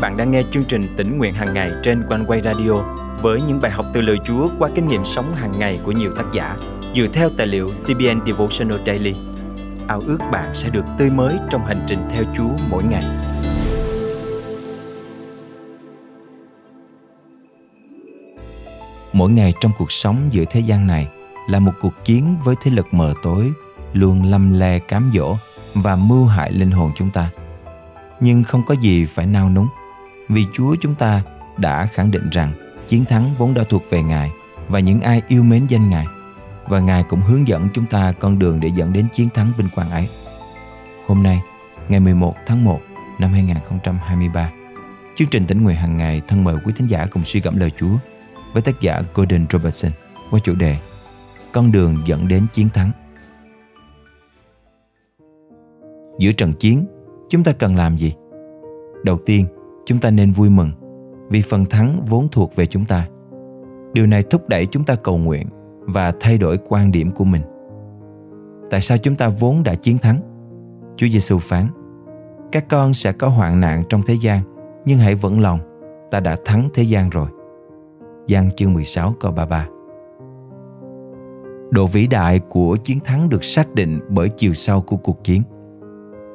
bạn đang nghe chương trình tỉnh nguyện hàng ngày trên quanh quay radio với những bài học từ lời Chúa qua kinh nghiệm sống hàng ngày của nhiều tác giả dựa theo tài liệu CBN Devotional Daily. Ao ước bạn sẽ được tươi mới trong hành trình theo Chúa mỗi ngày. Mỗi ngày trong cuộc sống giữa thế gian này là một cuộc chiến với thế lực mờ tối, luôn lâm le cám dỗ và mưu hại linh hồn chúng ta. Nhưng không có gì phải nao núng vì Chúa chúng ta đã khẳng định rằng chiến thắng vốn đã thuộc về Ngài và những ai yêu mến danh Ngài và Ngài cũng hướng dẫn chúng ta con đường để dẫn đến chiến thắng vinh quang ấy. Hôm nay, ngày 11 tháng 1 năm 2023, chương trình tỉnh nguyện hàng ngày thân mời quý thính giả cùng suy gẫm lời Chúa với tác giả Gordon Robertson qua chủ đề Con đường dẫn đến chiến thắng. Giữa trận chiến, chúng ta cần làm gì? Đầu tiên, chúng ta nên vui mừng vì phần thắng vốn thuộc về chúng ta. Điều này thúc đẩy chúng ta cầu nguyện và thay đổi quan điểm của mình. Tại sao chúng ta vốn đã chiến thắng? Chúa Giêsu phán: Các con sẽ có hoạn nạn trong thế gian, nhưng hãy vững lòng, ta đã thắng thế gian rồi. Giăng chương 16 câu 33 Độ vĩ đại của chiến thắng được xác định bởi chiều sâu của cuộc chiến.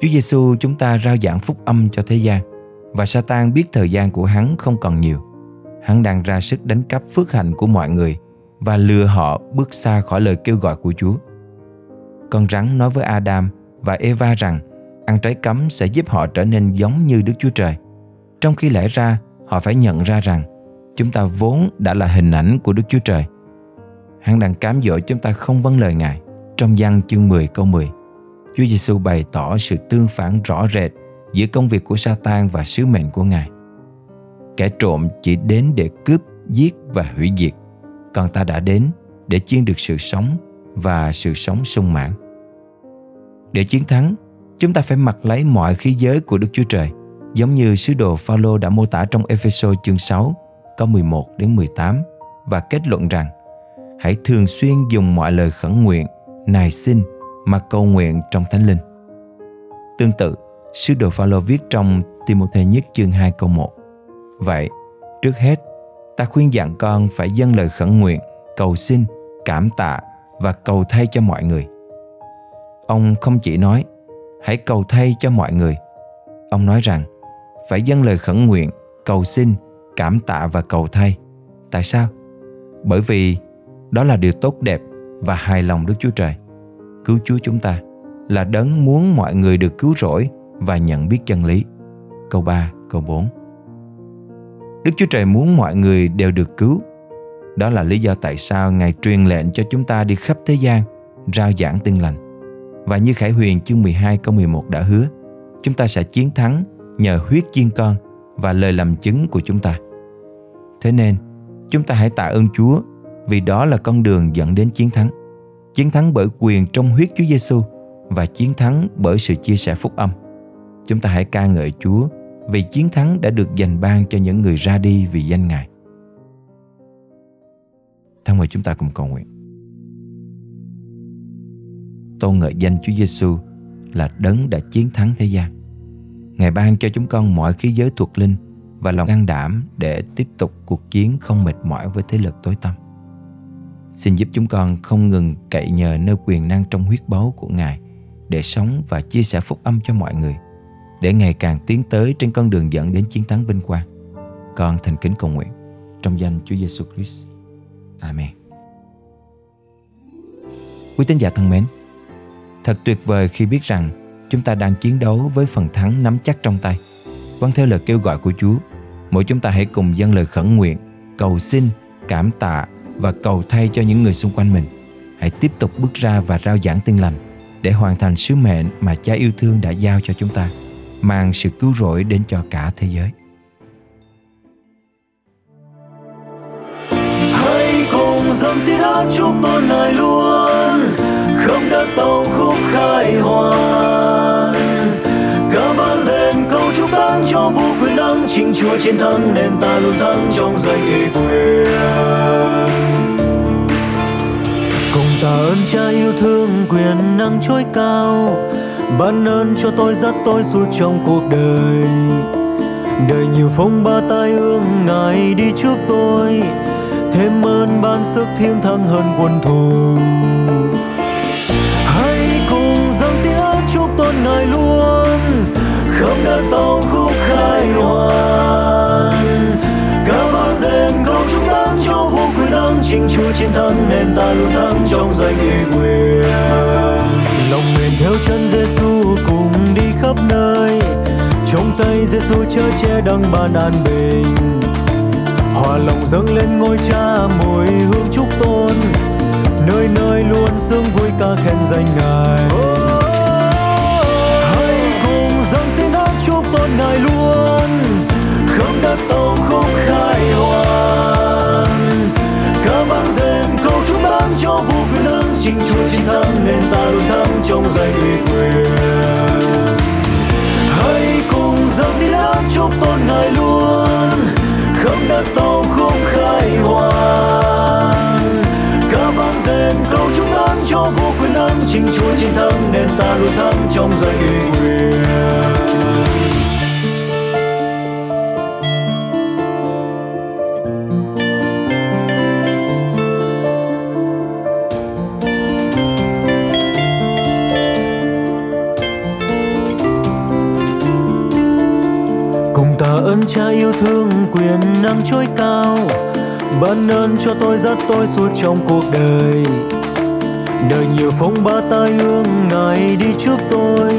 Chúa Giêsu chúng ta rao giảng phúc âm cho thế gian và Satan biết thời gian của hắn không còn nhiều. Hắn đang ra sức đánh cắp phước hạnh của mọi người và lừa họ bước xa khỏi lời kêu gọi của Chúa. Con rắn nói với Adam và Eva rằng ăn trái cấm sẽ giúp họ trở nên giống như Đức Chúa Trời. Trong khi lẽ ra họ phải nhận ra rằng chúng ta vốn đã là hình ảnh của Đức Chúa Trời. Hắn đang cám dỗ chúng ta không vâng lời Ngài. Trong văn chương 10 câu 10, Chúa Giêsu bày tỏ sự tương phản rõ rệt giữa công việc của Satan và sứ mệnh của Ngài. Kẻ trộm chỉ đến để cướp, giết và hủy diệt, còn ta đã đến để chiên được sự sống và sự sống sung mãn. Để chiến thắng, chúng ta phải mặc lấy mọi khí giới của Đức Chúa Trời, giống như sứ đồ Phaolô đã mô tả trong Ephesos chương 6, câu 11 đến 18 và kết luận rằng hãy thường xuyên dùng mọi lời khẩn nguyện, nài xin mà cầu nguyện trong Thánh Linh. Tương tự, Sứ đồ Phaolô viết trong Timôthê nhất chương 2 câu 1. Vậy, trước hết, ta khuyên dặn con phải dâng lời khẩn nguyện, cầu xin, cảm tạ và cầu thay cho mọi người. Ông không chỉ nói, hãy cầu thay cho mọi người. Ông nói rằng, phải dâng lời khẩn nguyện, cầu xin, cảm tạ và cầu thay. Tại sao? Bởi vì đó là điều tốt đẹp và hài lòng Đức Chúa Trời. Cứu Chúa chúng ta là đấng muốn mọi người được cứu rỗi và nhận biết chân lý. Câu 3, câu 4 Đức Chúa Trời muốn mọi người đều được cứu. Đó là lý do tại sao Ngài truyền lệnh cho chúng ta đi khắp thế gian, rao giảng tin lành. Và như Khải Huyền chương 12 câu 11 đã hứa, chúng ta sẽ chiến thắng nhờ huyết chiên con và lời làm chứng của chúng ta. Thế nên, chúng ta hãy tạ ơn Chúa vì đó là con đường dẫn đến chiến thắng. Chiến thắng bởi quyền trong huyết Chúa Giêsu và chiến thắng bởi sự chia sẻ phúc âm. Chúng ta hãy ca ngợi Chúa, vì chiến thắng đã được dành ban cho những người ra đi vì danh Ngài. Thân mời chúng ta cùng cầu nguyện. Tôn ngợi danh Chúa Giêsu là đấng đã chiến thắng thế gian. Ngài ban cho chúng con mọi khí giới thuộc linh và lòng can đảm để tiếp tục cuộc chiến không mệt mỏi với thế lực tối tăm. Xin giúp chúng con không ngừng cậy nhờ nơi quyền năng trong huyết báu của Ngài để sống và chia sẻ phúc âm cho mọi người để ngày càng tiến tới trên con đường dẫn đến chiến thắng vinh quang. Con thành kính cầu nguyện trong danh Chúa Giêsu Christ. Amen. Quý tín giả thân mến, thật tuyệt vời khi biết rằng chúng ta đang chiến đấu với phần thắng nắm chắc trong tay. Vâng theo lời kêu gọi của Chúa, mỗi chúng ta hãy cùng dâng lời khẩn nguyện, cầu xin, cảm tạ và cầu thay cho những người xung quanh mình. Hãy tiếp tục bước ra và rao giảng tin lành để hoàn thành sứ mệnh mà Cha yêu thương đã giao cho chúng ta mang sự cứu rỗi đến cho cả thế giới. Hãy cùng dâng tiếng hát chúc tôn ngài luôn, không đất tàu khúc khai hoàn. Cả vang dền câu chúc tán cho vũ quyền đăng, chính Chúa chiến thắng nên ta luôn thắng trong danh uy quyền cùng ta ơn cha yêu thương quyền năng trôi cao ban ơn cho tôi rất tôi suốt trong cuộc đời. Đời nhiều phong ba tai ương ngài đi trước tôi, thêm ơn ban sức thiên thăng hơn quân thù. Hãy cùng dâng tiếng chúc tôn ngài luôn không đất tàu khúc khai hoàn ca vang dền câu chúc đắng cho vô quyền đăng, chính chúa chiến thắng nên ta luôn thắng trong danh uy quyền chân Giêsu cùng đi khắp nơi. Trong tay Giêsu chở che đăng ban an bình. Hòa lòng dâng lên ngôi cha, mùi hương chúc tôn. Nơi nơi luôn sướng vui ca khen danh ngài. oh. Yêu thương quyền năng trôi cao, ban ơn cho tôi dắt tôi suốt trong cuộc đời. Đời nhiều phong ba tai ương ngài đi trước tôi,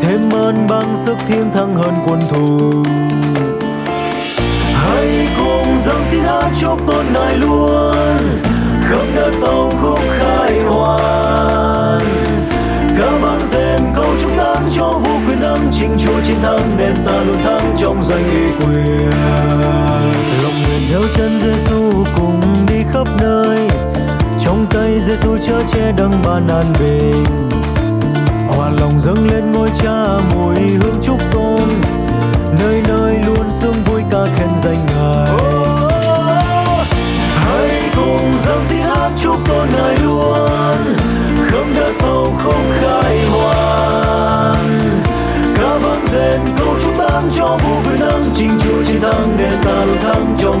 thêm ơn bằng sức thiên thăng hơn quân thù. Hãy cùng dâng tiếng hát chúc tôn ngài luôn, khắp đất tàu khúc chiến thắng nên ta luôn thắng trong danh uy quyền. Lòng nguyện theo chân Giêsu cùng đi khắp nơi. Trong tay Giêsu chở che đấng ban an bình. Hòa lòng dâng lên ngôi cha, mùi hương chúc tôn. Nơi nơi luôn sương vui ca khen danh ngài. Hãy cùng dâng tiếng hát chúc tôn ngài luôn. Không đất nên ta luôn thắng trong